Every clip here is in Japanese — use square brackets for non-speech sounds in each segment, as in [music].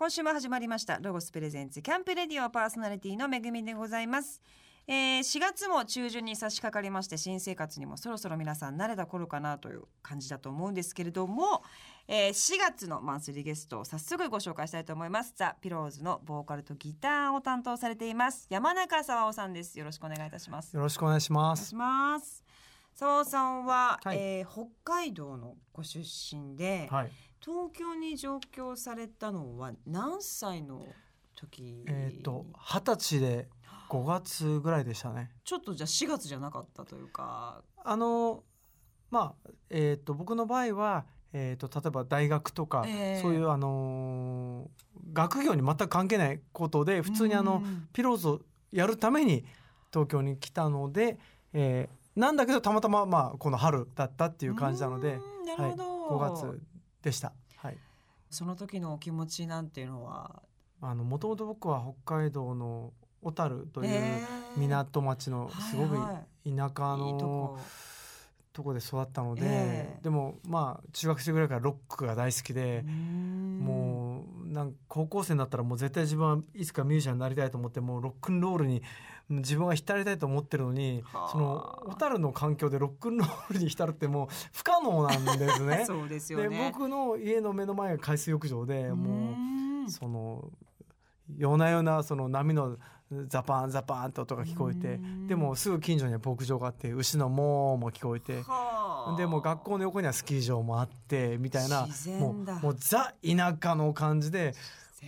今週も始まりましたロゴスプレゼンツキャンプレディオパーソナリティのめぐみでございます、えー、4月も中旬に差し掛かりまして新生活にもそろそろ皆さん慣れた頃かなという感じだと思うんですけれども、えー、4月のマンスリーゲストを早速ご紹介したいと思います。ザ・ピローズのボーカルとギターを担当されています山中沢夫さんです。よろしくお願いいたします。よろしくお願いします。お願いします。沢尾さんは、はい。えー北海道のご出身で、はい東京に上京されたのは何歳の時？えっ、と二十歳で5月ぐらいでしたね。ちょっとじゃあ4月じゃなかったというか。あのまあえっ、と僕の場合はえー、と例えば大学とか、ええ。そういうあのー学業に全く関係ないことで普通にあの、うんピローズをやるために東京に来たので、えーなんだけどたまたままあこの春だったっていう感じなので、はい、5月でした。はい。その時のお気持ちなんていうのは？あのもともと僕は北海道の小樽というえー。港町のすごく田舎のいいとこで育ったので、ええ。でもまあ中学生ぐらいからロックが大好きで、うん。もうなん高校生になったらもう絶対自分はいつかミュージシャンになりたいと思ってもうロックンロールに自分は浸りたいと思ってるのにはあ。その小樽の環境でロックンロールに浸るってもう不可能なんですね。[laughs] そうですよでね僕の家の目の前が海水浴場でもんうその夜な夜なその波のザパンザパンって音が聞こえてうん。でもすぐ近所には牧場があって牛のモーも聞こえて。はあ。でもう学校の横にはスキー場もあってみたいなもうだ。もうザ田舎の感じで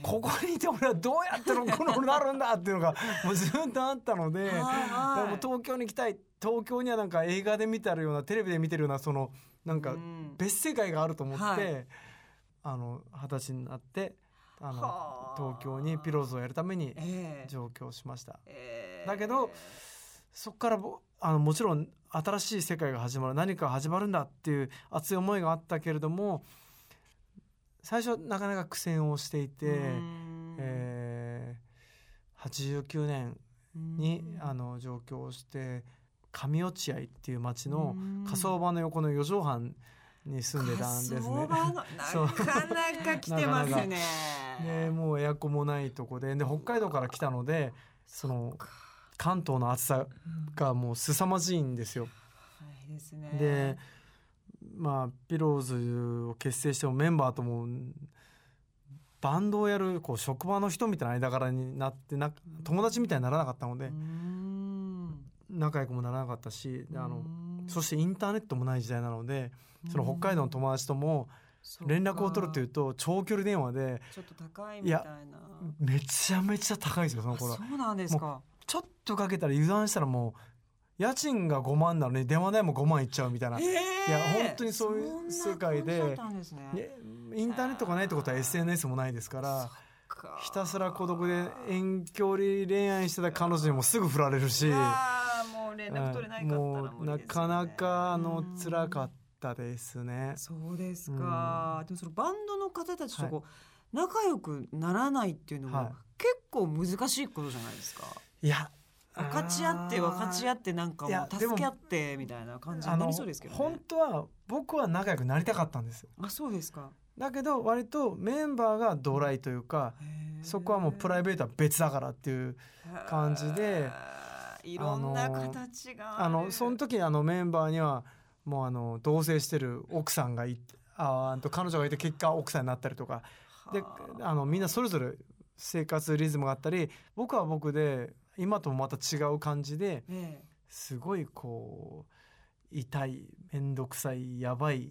ここにいて俺はどうやってロックンローなるんだっていうのが [laughs] もうずっとあったので。でも東京に来たい東京にはなんか映画で見てあるようなテレビで見てるようなそのなんかうん。別世界があると思って、はい。あの二十歳になってあはのあ。東京にピローズをやるためにええ。上京しました。ええ。だけどそこからぼあのもちろん新しい世界が始まる何か始まるんだっていう熱い思いがあったけれども最初なかなか苦戦をしていて、うん。えー、89年にあの上京して上落合っていう町のうん。火葬場の横の四畳半に住んでたんですね。なかなか来てますね。でもうエアコンもないとこでで北海道から来たのでその関東の暑さがもう凄まじいんですよ。はいですね。でまあピローズを結成してもメンバーともバンドをやるこう職場の人みたいな間柄になってな友達みたいにならなかったのでうん仲良くもならなかったしであのうんそしてインターネットもない時代なのでその北海道の友達とも連絡を取るっていうと長距離電話でちょっと高いみたいな。めちゃめちゃ高いですよそのあ頃そうなんですか。ちょっとかけたら油断したらもう家賃が5万なのに電話代も5万いっちゃうみたいな、ええいや本当にそういう世界でね。ねインターネットがないってことは SNS もないですからかひたすら孤独で遠距離恋愛してた彼女にもすぐ振られるし、う連絡取れないかったらねなかなかあのうん辛かったですね。そうですか。でもそのバンドの方たちとこう仲良くならないっていうのは結構難しいことじゃないですか。いや分かち合って分かち合っってなんかもう助け合ってみたいな感じになりそうですけど本ね。当は僕は仲良くなりたかったんですよ。あそうですか。だけど割とメンバーがドライというかそこはもうプライベートは別だからっていう感じでいろんな形があのその時あのメンバーにはもうあの同棲してる奥さんがいてああと彼女がいて結果奥さんになったりとか。ではあ。のみんなそれぞれ生活リズムがあったり僕は僕で今ともまた違う感じでええ。すごいこう痛い面倒くさいやばい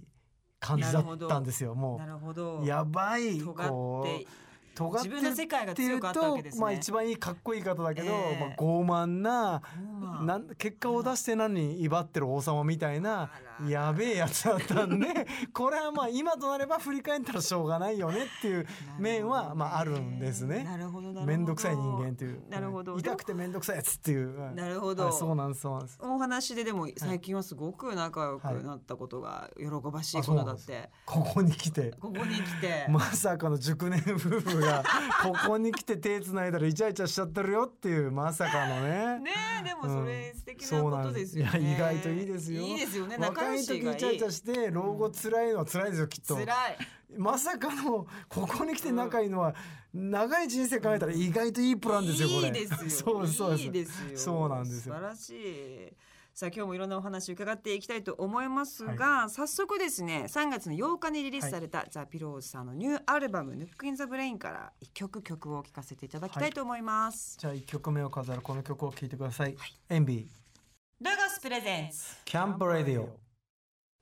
感じだったんですよ。もなるほど。うやばい尖こう尖って自分の世界がっていうとね。まあ一番いいかっこいい方だけど、ええ。まあ、傲慢なまあなん結果を出してなのに威張ってる王様みたいなやべえやつだったんでこれはまあ今となれば振り返ったらしょうがないよねっていう面はまああるんですね。なるほどなるほど。面倒くさい人間っていう。なるほど。うん痛くて面倒くさいやつっていう。はいなるほど。はい。そうなんですそうなんです。お話ででも最近はすごく仲良くなったことが喜ばしいことだって、ここに来て。ここに来て、[laughs] まさかの熟年夫婦が [laughs] ここに来て手つないだらイチャイチャしちゃってるよっていうまさかのね。ねえでもそれ素敵なそうこなんでとです。すよね、いや意外といいですよ。いいですよね。若若い時イチャイチャして老後辛いのは辛いですよきっと。辛い。まさかのここに来て仲いいのは長い人生考えたら意外といいプランですよこれ。いいですよ。そうそういいですよ。そうなんですよ。素晴らしい。さあ今日もいろんなお話伺っていきたいと思いますが、早速ですね3月の8日にリリースされた、ザ・ピローズさんのニューアルバム「ヌック・イン・ザ・ブレイン」から一曲曲を聴かせていただきたいと思います、じゃあ1曲目を飾るこの曲を聴いてください、 Envy。 LOGOS presents。キャンプレディオ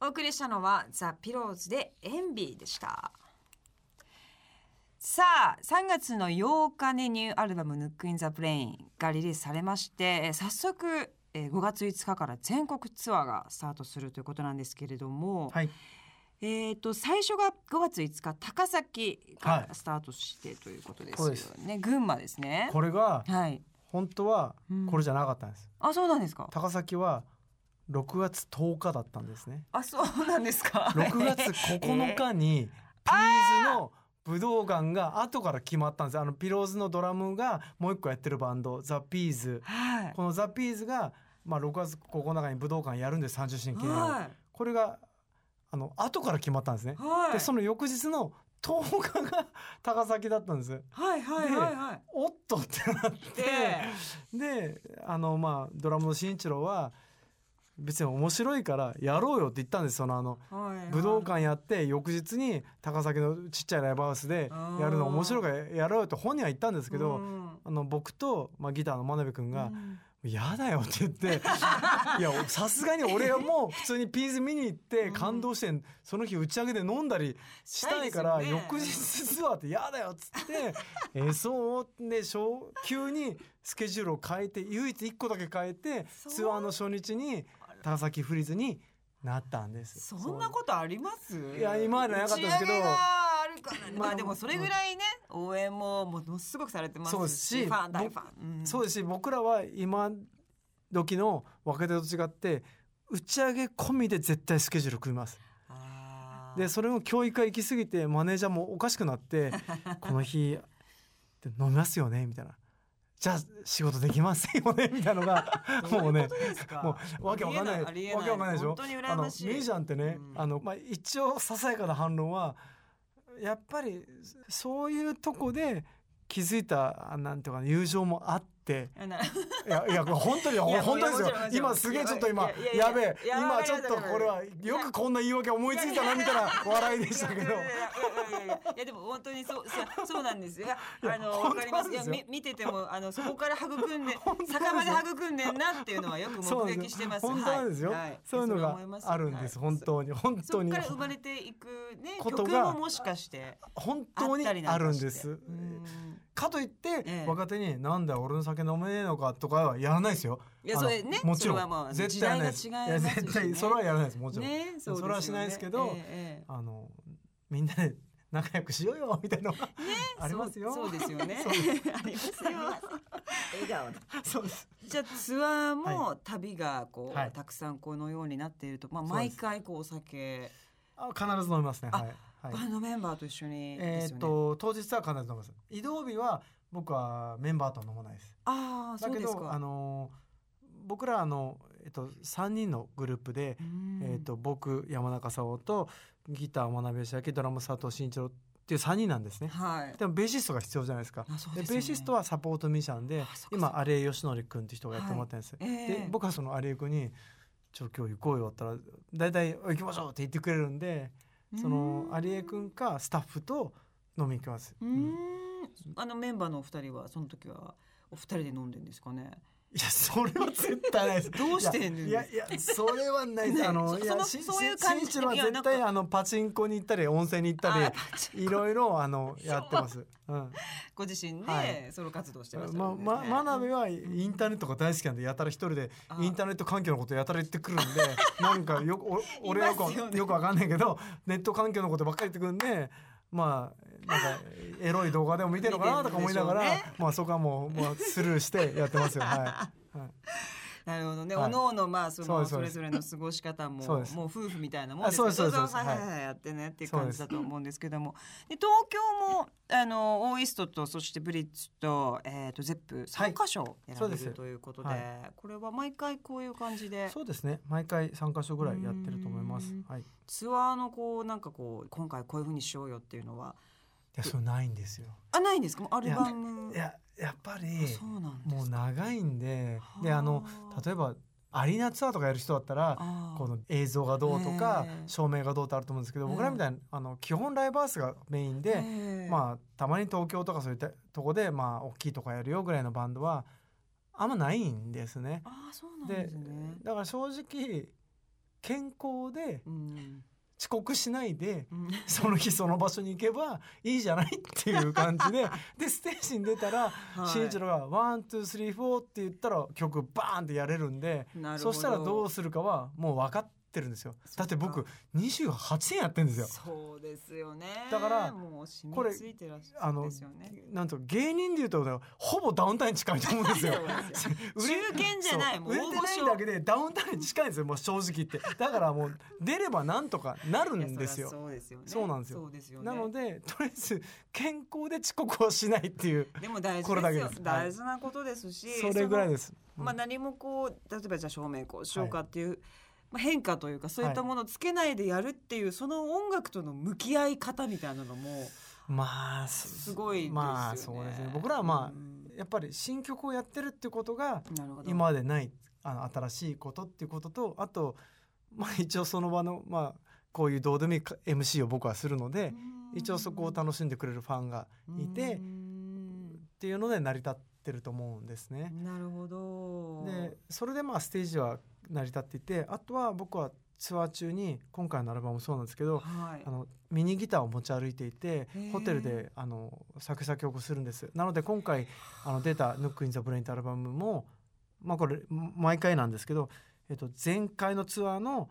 お送りしたのはザ・ピローズで Envy でした。さあ3月の8日にニューアルバム「 NOOK IN THE BRAIN」がリリースされましてえー早速えー5月5日から全国ツアーがスタートするということなんですけれども、はい。えー、と最初が5月5日高崎かはい。らスタートしてということですよそうです。ね、群馬ですね。これがはい。本当はうん。これじゃなかったんです、あそうなんですか。高崎は6月10日だったんですね。あそうなんですか。6月9日に [laughs] ピーズの武道館が後から決まったんです。あのピローズのドラムがもう一個やってるバンドザ・ピーズ。はい。このザ・ピーズが、まあ、6月9日に武道館やるんです。30周年記念を。はい。これがあの後から決まったんですね。はい。でその翌日の10日が高崎だったんです。はいはいはいはい。おっとってなって。であのまあドラムの慎一郎は別に面白いからやろうよって言ったんですそのあのはいはい。武道館やって翌日に高崎のちっちゃいライブハウスでやるの面白いからやろうよって本人は言ったんですけど、うん。あの僕と、まあ、ギターの真鍋君がうん「嫌だよ」って言って [laughs] いやさすがに俺はもう普通にピーズ見に行って感動してその日打ち上げで飲んだりしたいから翌日ツアーって嫌だよっつって「[laughs] えそうで急にスケジュールを変えて唯一1個だけ変えてツアーの初日に高崎フリーズになったんです。そんなことあります？いや今までなかったですけど。打ち上げがあるからね。まあまあでもそれぐらいね応援もものすごくされてますしそうですしファン大ファン、うん。そうですし僕らは今時の若手と違って打ち上げ込みで絶対スケジュール組みます。でそれも教育が行き過ぎてマネージャーもおかしくなって「この日で飲みますよね」みたいな「じゃあ仕事できませんよね」[laughs] みたいなのが [laughs] もうねもうわけわかんない。わけわかんないでしょ？あのミュージシャンってね、うん。あのまあ、一応ささやかな反論はやっぱりそういうとこで気づいたなんていうかな友情もあってやいやこれ本当に本当ですよ。今すげえちょっと今いやべえ。今ちょっとこれはよくこんな言い訳思いついたなみたいな笑いでしたけど。いやでも本当にそうそうなんですよ。あのわかります。いや見ててもあのそこから育んで酒場で育んでんなっていうのはよく目撃してます。本当ですよ、そういうのがあるんです、はい本当に本そこ当に。から生まれていくね曲ことがももしかして本当にあるんです。うんかといって、ええ。若手に「なんだよ俺の酒飲めねえのか」とかはやらないですよ。いやそれねもちろん。それはまあ絶対やらないいや絶対それはやらないですもちろん、ねそうですよね。それはしないですけどえええあのみんなで仲良くしようよみたいなのがえねありますよ。そう [laughs] そうです。よねありますよ。笑顔でそうです。じゃあツアーも旅がこう、はい。たくさんこのようになっていると、まあ、毎回こうお酒、あ必ず飲みますね。あはい、はいバンドメンバーと一緒にでえーっすよね。と当日は必ず飲みます移動日は僕はメンバーとは飲まないですああそだけうですか。どあの僕らあのえっと3人のグループで、うんえっと僕山中沙央とギター真鍋義明ドラム佐藤慎一郎っていう3人なんですね。はい。でもベーシストが必要じゃないですか。ねでベーシストはサポートミシャンで今有江義則君っていう人がやってもらってるんですよ。はいええで僕はその有江君に「ちょ今日行こうよ」って言ったら大体「行きましょう」って言ってくれるんでそのうん有江君かスタッフと飲みに行きます。うーんあのメンバーのお二人はその時はお二人で飲んでんですかね？いやそれは絶対ないです。[laughs] どうしてんの？いやいやそれはないです。ねあのいやしそういう感じは絶対あのパチンコに行ったり温泉に行ったありいろいろあのやってます。[laughs] うん。ご自身はでソロ活動してらっしま。ま真鍋はインターネットが大好きなんでやたら一人であインターネット環境のことやたら言ってくるんで [laughs] なんかよくお俺はよくよくわかんないけどネット環境のことばっかり言ってくるんでまあなんかエロい動画でも見てるのかなとか思いながら、[laughs] ねまあそこはもうもうスルーしてやってますよ。はい。はいなるほど。ね、はい。おのおのまあそのそれぞれの過ごし方ももう夫婦みたいなもんですあそうそうそうはい。はいはいやってねっていう感じだと思うんですけども。で東京もあのオーイストとそしてブリッツと,、えー、とゼップ3箇所選べるということで,、はい。これは毎回こういう感じで。そうですね。毎回3箇所ぐらいやってると思います。うん。はい。いツアーのこうなんかこう今回こういうふうにしようよっていうのはやそれないんですよ。あないんですか？もうアルバム。いややっぱありもう長いんではあ。であの例えばアリーナツアーとかやる人だったらこの映像がどうとかええ。照明がどうってあると思うんですけどええ。僕らみたいなあの基本ライブハウスがメインでええ。まあたまに東京とかそういったとこでまあ大きいとこやるよぐらいのバンドはあんまないんですね。ああそうなんですね。だから正直健康でうん遅刻しないでうん。その日その場所に行けばいいじゃないっていう感じで [laughs] でステージに出たらはい。慎一郎が「ワンツースリーフォー」って言ったら曲バーンってやれるんでそしたらどうするかはもう分かってるんですよ。だって僕28年やってるんですよ。そうですよね。だからもう染これみついてらっしゃあのるんですよね。なんと芸人でいうとほぼダウンタウンに近いと思うんですよ。[laughs] 中堅じゃない売れてないだけでダウンタウンに近いんですよもう正直言って。だからもう出ればなんとかなるんですよ。そうですよね。そうなんですよ。ね。なのでとりあえず健康で遅刻をしないっていうでも大事です大事なことですしそれぐらいすです、うんまあ何もこう例えばじゃあ照明こうしようかっていう、まあ、変化というかそういったものをつけないでやるっていう、その音楽との向き合い方みたいなのもまあすごいですよね。まあそうですね。僕らはまうん。あやっぱり新曲をやってるってことが今までないあの新しいことっていうこととあとまあ一応その場のまあこういうどうでもいいか MC を僕はするので一応そこを楽しんでくれるファンがいてうん。っていうので成り立ってると思うんですね。なるほど。でそれでまあステージは成り立っていてあとは僕はツアー中に今回のアルバムもそうなんですけどはいあのミニギターを持ち歩いていてホテルであの作詞作曲をするんですなので今回あの出た「ヌック・イン・ザ・ブレイン」ってアルバムもまあこれ毎回なんですけど、えっと、前回のツアーの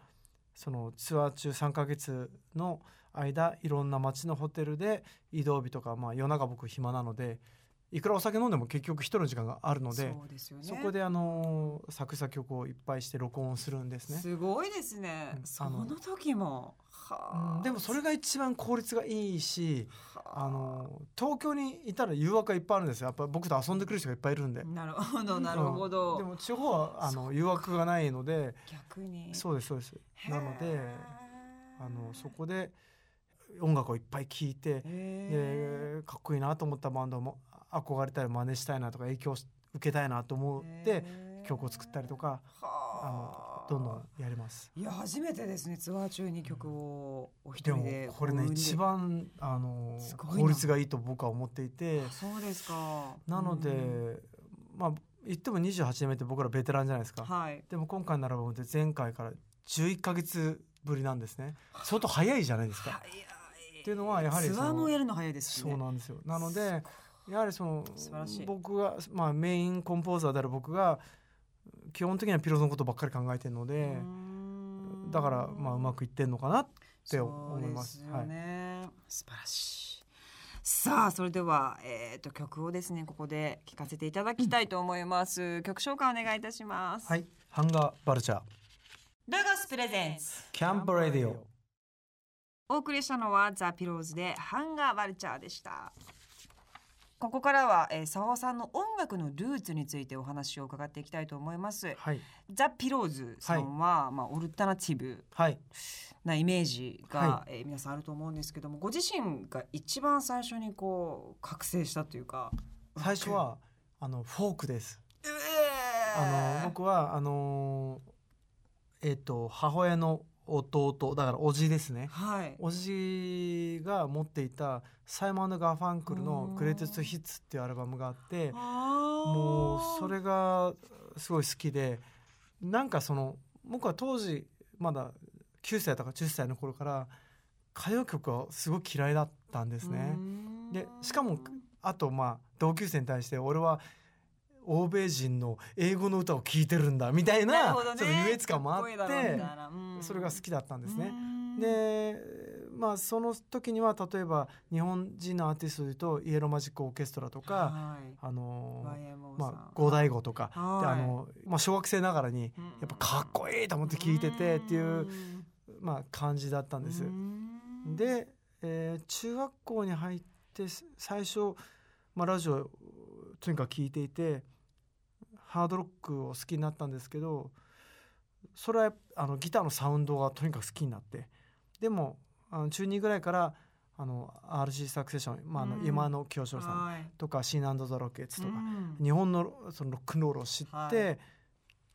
そのツアー中3ヶ月の間いろんな街のホテルで移動日とか、まあ、夜中僕暇なのでいくらお酒飲んでも結局一人の時間があるのでそね。そこであの作詞作曲をいっぱいして録音するんですね。すごいですねう。んその時も。でもそれが一番効率がいいしはああの東京にいたら誘惑がいっぱいあるんですよやっぱり僕と遊んでくる人がいっぱいいるんで。なるほどなるほど。うんでも地方はあの誘惑がないので逆に。そうですそうですなのであのそこで音楽をいっぱい聴いてへでかっこいいなと思ったバンドも憧れたり真似したいなとか影響し受けたいなと思ーって曲を作ったりとかあはあ。のどんどんやります。いや初めてですねツアー中に曲をお一でも人でこれね一番あの効率がいいと僕は思っていて。あそうですか。なので、うんまあ言っても28年目って僕らベテランじゃないですか。はい。でも今回のアルバムって前回から11ヶ月ぶりなんですね。相当早いじゃないですか。っていうのはやはりそツのアーもやるの早いですしね。そうなんですよ。なのでやはりその僕が、まあ、メインコンポーザーである僕が基本的にはピローズのことばっかり考えてるのでうん。だからまあうまくいってんのかなって思います。すよね、素晴らしい。さあそれでは、えー、と曲をですねここで聴かせていただきたいと思います、曲紹介お願いいたします、はい。ハンガーバルチャー。ラガスプレゼンツキャンプレディオお送りしたのはザ・ピローズでハンガーバルチャーでしたここからは、えー、沢尾さんの音楽のルーツについてお話を伺っていきたいと思います。はい。ザ・ピローズさんは、まあ、オルタナティブはい。なイメージが、はえー皆さんあると思うんですけどもご自身が一番最初にこう覚醒したというか最初はあのフォークです。えあの僕はあのえっ、と母親の弟だからおじですね。はい。おじが持っていたサイモン・ガーファンクルの「グレイテスト・ヒッツ」っていうアルバムがあってももうそれがすごい好きでなんかその僕は当時まだ9歳とか10歳の頃から歌謡曲がすごい嫌いだったんですね。でしかもあとまあ同級生に対して俺は欧米人の英語の歌を聴いてるんだみたいなね。ちょっと優越感もあってなうんそれが好きだったんですね。うん。でまあその時には例えば日本人のアーティストでいうとイエローマジックオーケストラとか、はい。あのまあ五大悟とか、はい。であのまあ小学生ながらにうん。やっぱかっこいいと思って聞いててっていうまあ感じだったんです。うん。で、えー中学校に入って最初、まあ、ラジオとにかく聞いていてハードロックを好きになったんですけどそれはあのギターのサウンドがとにかく好きになってでもあの中2ぐらいからあの RC サクセション、まあ、あのうん。今の清志郎さんはい。とかシーナザ・ロケッツとか、うん。日本のそのロックンロールを知って、はい。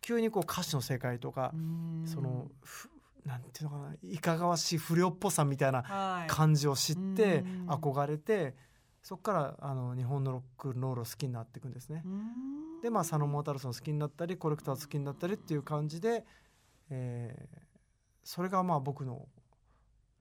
急にこう歌詞の世界とかう、ん。そのふなんていうのかないかがわしい不良っぽさみたいなはい。感じを知ってうん。憧れてそこからあの日本のロックンロールを好きになっていくんですね。うんでまあ佐野モータルソン好きになったりコレクターズ好きになったりっていう感じで、えーそれがまあ僕の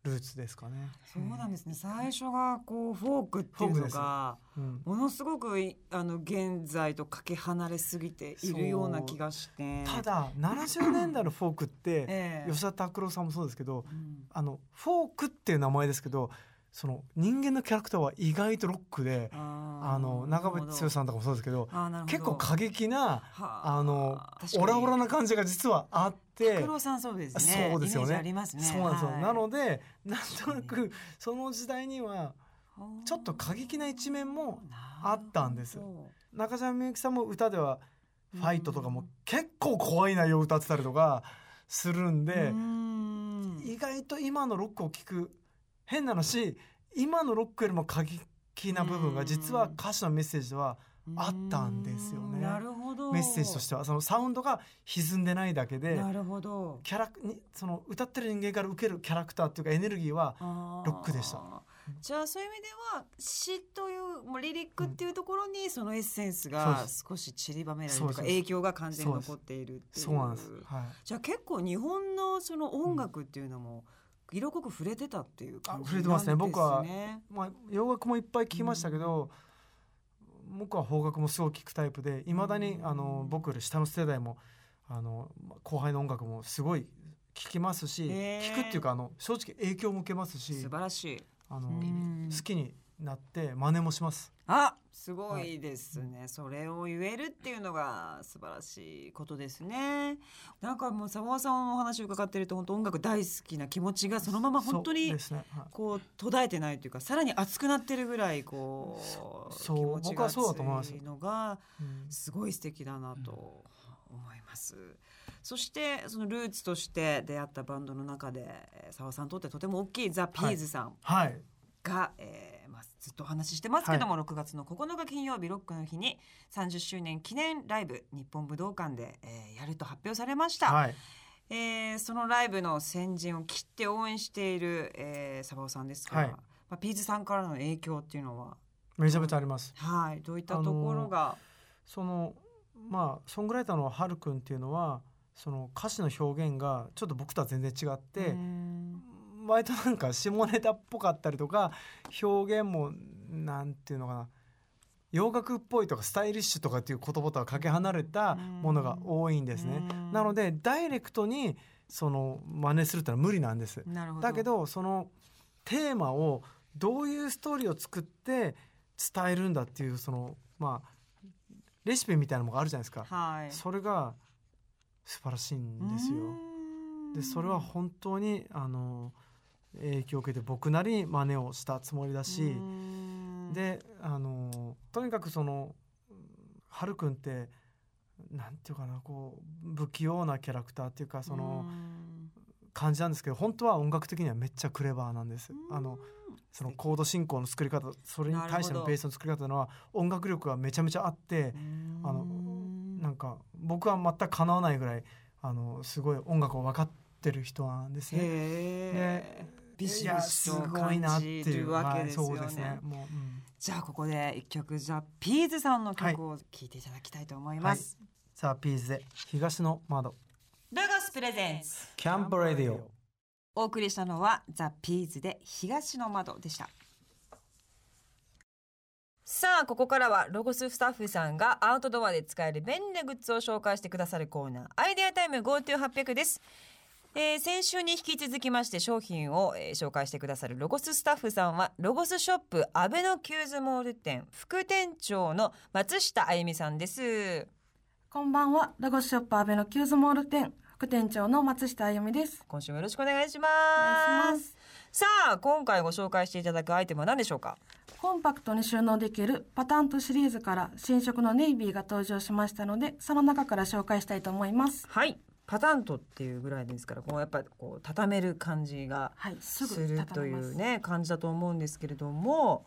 ルーツですかね。そうなんですね。最初がこうフォークっていうのがうん。ものすごくいあの現在とかけ離れすぎているような気がして。ただ70年代のフォークって [laughs] ええ。吉田拓郎さんもそうですけどうん。あのフォークっていう名前ですけどその人間のキャラクターは意外とロックでああの長渕剛さんとかもそうですけど結構過激なはああのオラオラな感じが実はあって。拓郎さんそうですね。そうですよね。ね。そうなんですよ、はい。なのでなんとなくその時代にはちょっと過激な一面もあったんです。中島みゆきさんも歌では「ファイト」とかも結構怖い内容を歌ってたりとかするんどでうん。意外と今のロックを聴く変な話今のロックよりも過激な部分が実は歌詞のメッセージではあったんですよね。なるほど。メッセージとしては。そのサウンドが歪んでないだけでなるほど。キャラにその歌ってる人間から受けるキャラクターっていうかエネルギーはロロックでした。じゃあそういう意味では詩というもうリリックっていうところにそのエッセンスが少し散りばめられるとか影響が完全に残っているっていう。そうなんです、はい、じゃあ結構日本のその音楽っていうのも色濃く触れてたっていう感じあ触れてますね。僕はまあ、洋楽もいっぱい聞きましたけど、僕は邦楽もすごい聞くタイプでいまだにうん。あの僕より下の世代もあの後輩の音楽もすごい聞きますしへー。聞くっていうかあの正直影響も受けますし素晴らしい。あのうん。好きになって真似もします。あすごいですね、それを言えるっていうのが素晴らしいことですね。なんかもう沢さんのお話を伺ってると本当音楽大好きな気持ちがそのまま本当にですね、はい。こう途絶えてないというかさらに熱くなってるぐらいこうそう気持ちが熱いのがうんすごい素敵だなと思います。そしてそのルーツとして出会ったバンドの中でえー澤さんにとってとても大きいザ・ピーズさんはい。が、えーまあ、ずっとお話ししてますけども、6月の9日金曜日ロックの日に30周年記念ライブ日本武道館で、えーやると発表されました、はい。えーそのライブの先陣を切って応援している、えー、澤尾さんですが、はい。まあ、ピーズさんからの影響っていうのは、めちゃめちゃあります。はい、どういったところが、そのまあソングライターのハルくんっていうのはその歌詞の表現がちょっと僕とは全然違って、うん割となんか下ネタっぽかったりとか表現もなんていうのかな洋楽っぽいとかスタイリッシュとかっていう言葉とはかけ離れたものが多いんですね。うんなのでダイレクトにその真似するってのは無理なんです。だけどそのテーマをどういうストーリーを作って伝えるんだっていうそのまあレシピみたいなのがあるじゃないですか。はいそれが素晴らしいんですよ。うんでそれは本当にあの影響を受けて僕なりに真似をしたつもりだし、うん。であのとにかくそのはるくんってなんていうかなこう不器用なキャラクターっていうかそのうん。感じなんですけど本当は音楽的にはめっちゃクレバーなんです。あのそのコード進行の作り方それに対してのベースの作り方のは音楽力がめちゃめちゃあってあのなんか僕は全くかなわないぐらいあのすごい音楽を分かってる人なんですね。へえビシビシとすごいなって感じいうるわけですよはい、ねね。もう、うん。じゃあここで一曲じゃあピーズさんの曲を聴いていただきたいと思います。さあピーズで東の窓ロゴスプレゼンツ。キャンプレディオ。お送りしたのはザ・ピーズで東の窓でした。さあここからはロゴススタッフさんがアウトドアで使える便利なグッズを紹介してくださるコーナーアイデアタイム GoTo800 ですえー先週に引き続きまして商品を、えー紹介してくださるロゴススタッフさんはロゴスショップアベノキューズモール店副店長の松下あゆみさんですこんばんは、ロゴスショップアベのキューズモール店副店長の松下あゆみです。今週もよろしくお願いしますお願いします。さあ今回ご紹介していただくアイテムは何でしょうか？コンパクトに収納できるパタントシリーズから新色のネイビーが登場しましたので、その中から紹介したいと思います。はいパタントっていうぐらいですからこうやっぱりこう畳める感じがはい、するとい。うね感じだと思うんですけれども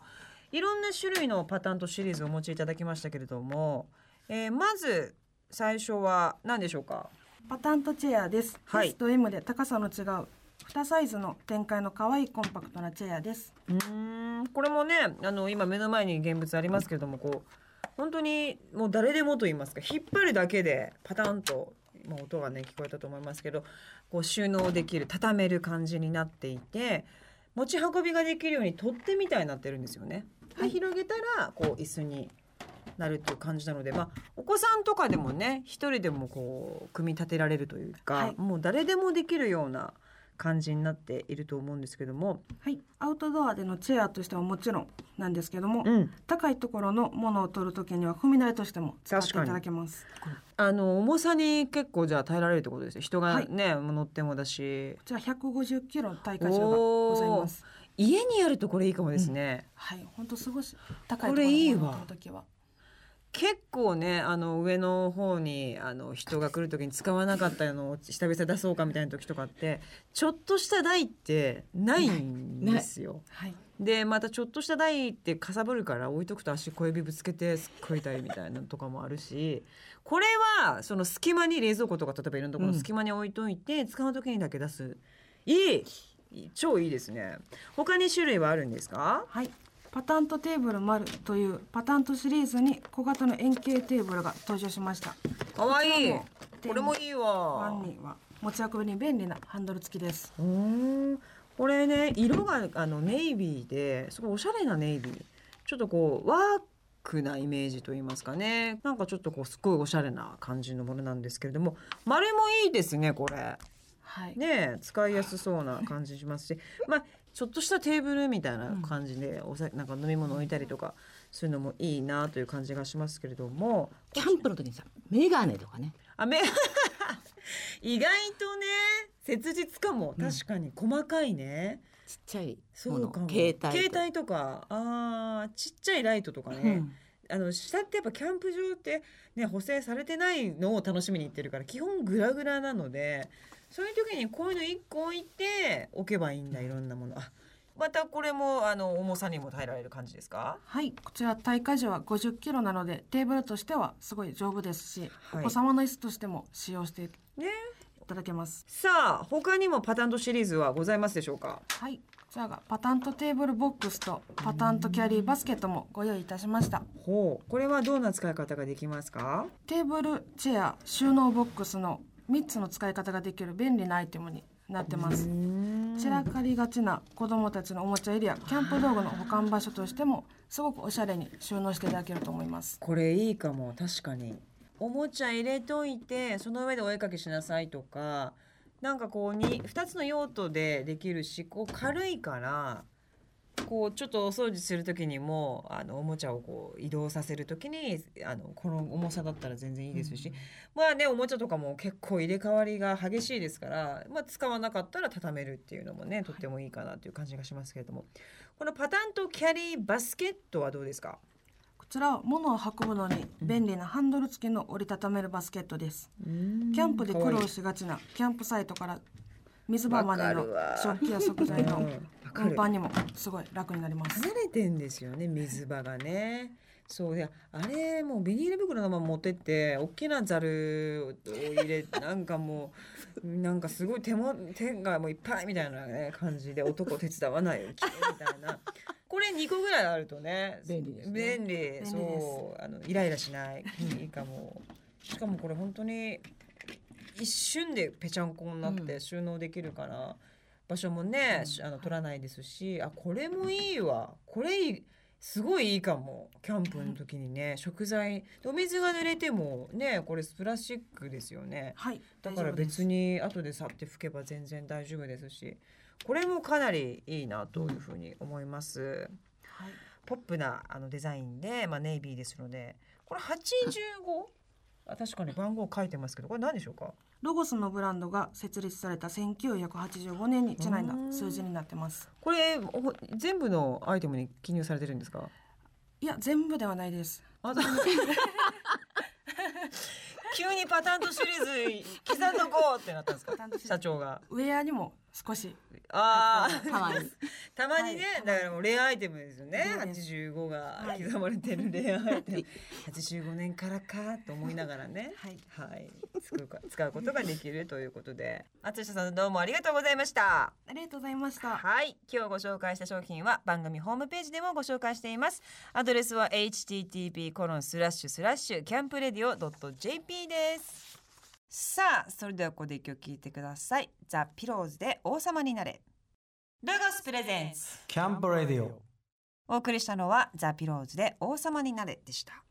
いろんな種類のパタントシリーズをお持ちいただきましたけれども、えーまず最初は何でしょうか？パタントチェアです。はい S と M で高さの違う2サイズの展開の可愛いコンパクトなチェアです。うーんこれもねあの今目の前に現物ありますけれどもこう本当にもう誰でもと言いますか引っ張るだけでパタンと、まあ、音がね聞こえたと思いますけどこう収納できる畳める感じになっていて持ち運びができるように取っ手みたいになってるんですよね。ではい広げたらこう椅子になるっていう感じなので、まあ、お子さんとかでもね一人でもこう組み立てられるというか、はいもう誰でもできるような感じになっていると思うんですけども、はい、アウトドアでのチェアとしてはもちろんなんですけども、うん、高いところのものを取るときには踏み台としても使っていただけます。こあの重さに結構じゃあ耐えられるってことですよ。人がはい。ね、乗ってもだし。ちら150キロの耐荷重がございます。家にあるとこれいいかもですね、はい、本当すごい高いところこれいいわ。に乗る時は。結構ねあの上の方にあの人が来る時に使わなかったのを久々出そうかみたいな時とかってちょっとした台ってないんですよ。はい、でまたちょっとした台ってかさばるから置いとくと足小指ぶつけてすっごい痛いみたいなのとかもあるしこれはその隙間に冷蔵庫とか例えばいろんなところの隙間に置いといて、使う時にだけ出す。いい。超いいですね。他に種類はあるんですか？はい、パタントテーブル丸というパタントシリーズに小型の円形テーブルが登場しました。かわいい。これもいいワわンには持ち運びに便利なハンドル付きです。うーん。これね色があのネイビーですごいおしゃれなネイビー。ちょっとこうワークなイメージと言いますかね。なんかちょっとこうすっごいおしゃれな感じのものなんですけれども。丸もいいですねこれ。はい、ねえ使いやすそうな感じしますし。まあちょっとしたテーブルみたいな感じでおさなんか飲み物置いたりとかそういうのもいいなという感じがしますけれども。キャンプの時にさメガネとかね。あめ [laughs] 意外とね切実かも。確かに細かいね、ちっちゃいものそうかも。携帯携帯とか。あーちっちゃいライトとかね、うん。あの下ってやっぱキャンプ場ってね補正されてないのを楽しみに行ってるから基本グラグラなのでそういう時にこういうの1個置いて置けばいいんだいろんなもの。あまたこれもあの重さにも耐えられる感じですか？はい、こちら耐荷重は50キロなのでテーブルとしてはすごい丈夫ですし、はい。お子様の椅子としても使用していねただけます。さあ他にもパタントシリーズはございますでしょうか？はい、こちらがパタントテーブルボックスとパタントキャリーバスケットもご用意いたしました。ほう。これはどんな使い方ができますか？テーブル、チェア、収納ボックスの3つの使い方ができる便利なアイテムになってます。散らかりがちな子どもたちのおもちゃエリアキャンプ道具の保管場所としてもすごくおしゃれに収納していただけると思います。これいいかも確かに。おもちゃ入れといてその上でお絵かきしなさいとかなんかこうに2つの用途でできるしこう軽いからこうちょっとお掃除する時にもあのおもちゃをこう移動させる時にあのこの重さだったら全然いいですし、まあねおもちゃとかも結構入れ替わりが激しいですから、まあ、使わなかったら畳めるっていうのもねとってもいいかなという感じがしますけれども。このパタンとキャリーバスケットはどうですか？こちらは物を運ぶのに便利なハンドル付きの折りたためるバスケットです。キャンプで苦労しがちなキャンプサイトから水場までの食器や食材の運搬にもすごい楽になります。離れてんですよね水場がね。そういやあれもうビニール袋のまま持ってって大きなざるを入れ [laughs] なんかもうなんかすごい手も手がもういっぱいみたいな、ね、感じで男手伝わないよみたいな。これ2個ぐらいあるとね便利ですね。便利。そうあのイライラしない。いいかも。しかもこれ本当に一瞬でぺちゃんこになって収納できるから、場所もね、あの取らないですしあこれもいいわ。これいいすごいいいかも。キャンプの時にね食材。お水が濡れてもねこれプラスチックですよね。はいだから別にに後でさって拭けば全然大丈夫ですしこれもかなりいいなというふうに思います。はい。ポップなあのデザインで、まあ、ネイビーですのでこれ 85? あ確かに。番号書いてますけどこれ何でしょうか？ロゴスのブランドが設立された1985年にちなん。だ数字になってます。これお全部のアイテムに記入されてるんですか？いや全部ではないです。[laughs] 急にパタンとシリーズ刻んどこうってなったんですか？社長が。ウェアにも少し。ああたまにたまにね、はい。だからもうレアアイテムですよね。そうです。85がはい。刻まれてるレアアイテム、85年からかと思いながらね。はい。はい。使うか使うことができるということで。淳さんどうもありがとうございました。ありがとうございました。はい。今日ご紹介した商品は番組ホームページでもご紹介しています。アドレスは http コロンスラッシュスラッシュキャンプレディオ .jp ですさあそれではここで一曲聴いてください。ザ・ピローズで王様になれ。ロゴスプレゼンツ。キャンプレディオ。お送りしたのはザ・ピローズで王様になれでした。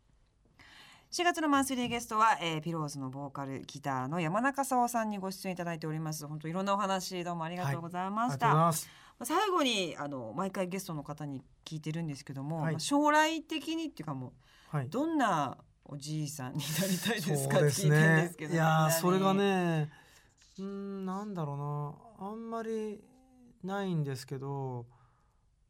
4月のマンスリーゲストは、えー、ピローズのボーカルギターの山中沙央さんにご出演いただいております。本当いろんなお話どうもありがとうございまありがした、とうございます。最後にあの毎回ゲストの方に聞いてるんですけども、はい。まあ将来的にっていうかもうはい。どんなおじいさんになりたいですか？って聞いてるんですけどいやそれがねうーんなんだろうな。あんまりないんですけど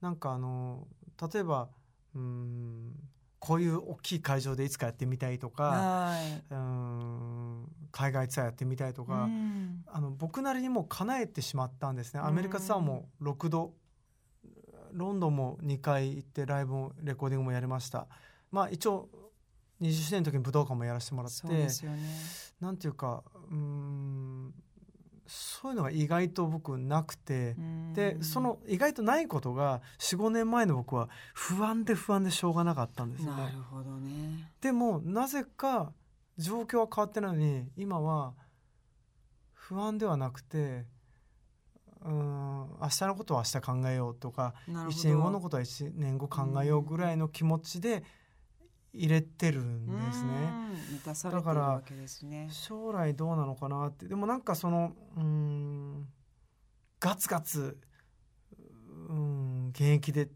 なんかあの例えばうーんこういう大きい会場でいつかやってみたいとかはうーん海外ツアーやってみたいとい、か、うん。あの僕なりにもう叶えてしまったんですね。アメリカツアーも6度ロンドンも2回行ってライブもレコーディングもやりました。まあ一応20周年の時に武道館もやらせてもらってね。なんていうかうーんそういうのが意外と僕なくて、でその意外とないことが45年前の僕は不安で不安でしょうがなかったんですよね。なるほどね。でもなぜか状況は変わってないのに今は不安ではなくてうーん明日のことは明日考えようとかなるほど。1年後のことは1年後考えようぐらいの気持ちで入れてるんですね。うん。満たされてるだからわけですね。将来どうなのかなって。でもなんかそのうーんガツガツうーん現役で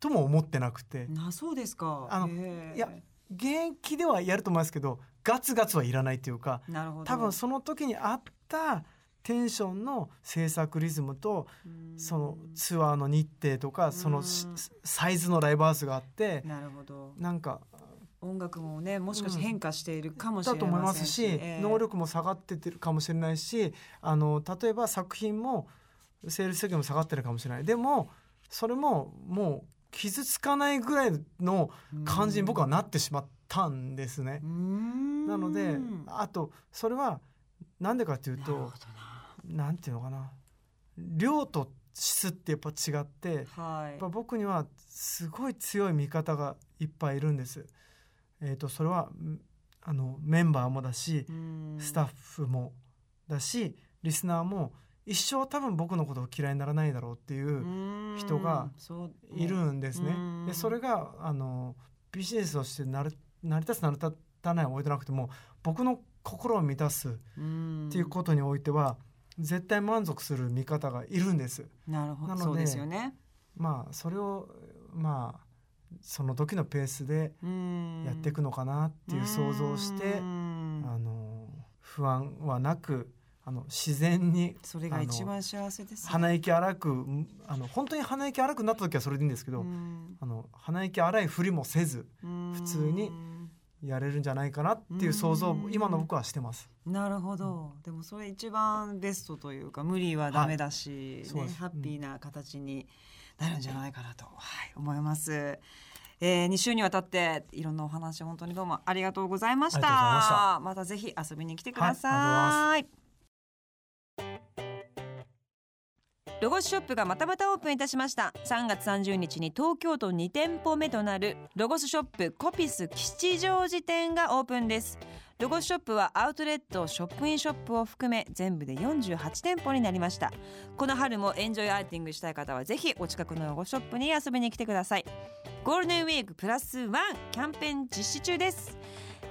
とも思ってなくて。なそうですか。あのいや現役ではやると思いますけどガツガツはいらないというかなるほど。多分その時に合ったテンションの制作リズムとうん。そのツアーの日程とかそのサイズのライブハウスがあってなるほど。なんか音楽もねもしかして変化しているかもしれませんだと思いますし、ええ。能力も下がってってるかもしれないしあの例えば作品もセールス的も下がってるかもしれない。でもそれももう傷つかないぐらいの感じに僕はなってしまったんですね。ななのであとそれはなんでかっていうとなんていうのかな。量と質ってやっぱ違ってはい。やっぱ僕にはすごい強い味方がいっぱいいるんです。えー、とそれはんあのメンバーもだしスタッフもだしリスナーも一生多分僕のことを嫌いにならないだろうっていう人がいるんですね。うん。でそれがあのビジネスとして成り成り立つ成り立たないを置いてなくても僕の心を満たすっていうことにおいては絶対満足する見方がいるんです。なるほなのでどそうですよね。まあそれをまあその時のペースでやっていくのかなっていう想像をしてあの不安はなくあの自然にそれが一番幸せです鼻息荒くんあの本当に鼻息荒くなった時はそれでいいんですけど、あの鼻息荒いふりもせず普通にやれるんじゃないかなっていう想像今の僕はしてます。なるほど、でもそれ一番ベストというか無理はダメだし、ねそうです。ハッピーな形になるんじゃないかなと、はい、思います。えー、2週にわたっていろんなお話本当にどうもありがとうございました。ましたぜひ遊びに来てください。はいロゴスショップがまたまたオープンいたしました3月30日に東京都2店舗目となるロゴスショップコピス吉祥寺店がオープンですロゴスショップはアウトレットショップインショップを含め全部で48店舗になりました。この春もエンジョイアーティングしたい方はぜひお近くのロゴショップに遊びに来てください。ゴールデンウィークプラスワンキャンペーン実施中です。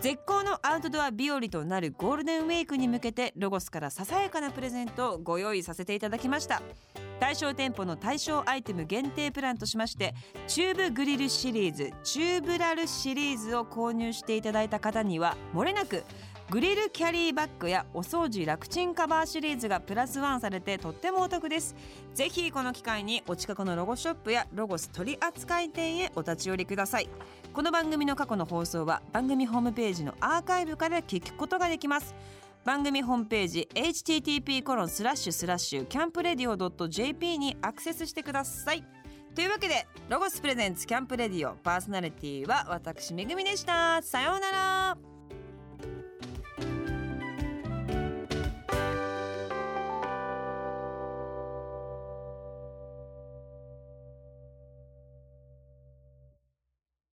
絶好のアウトドア日和となるゴールデンウィークに向けてロゴスからささやかなプレゼントをご用意させていただきました。対象店舗の対象アイテム限定プランとしましてチューブグリルシリーズチューブラルシリーズを購入していただいた方にはもれなくグリルキャリーバッグやお掃除楽ちんカバーシリーズがプラスワンされてとってもお得です。ぜひこの機会にお近くのロゴスショップやロゴス取扱店へお立ち寄りください。この番組の過去の放送は番組ホームページのアーカイブから聞くことができます。番組ホームページ http コロンスラッシュスラッシュキャンプレディオ .jp にアクセスしてください。というわけでロゴスプレゼンツキャンプレディオパーソナリティは私めぐみでした。さようなら。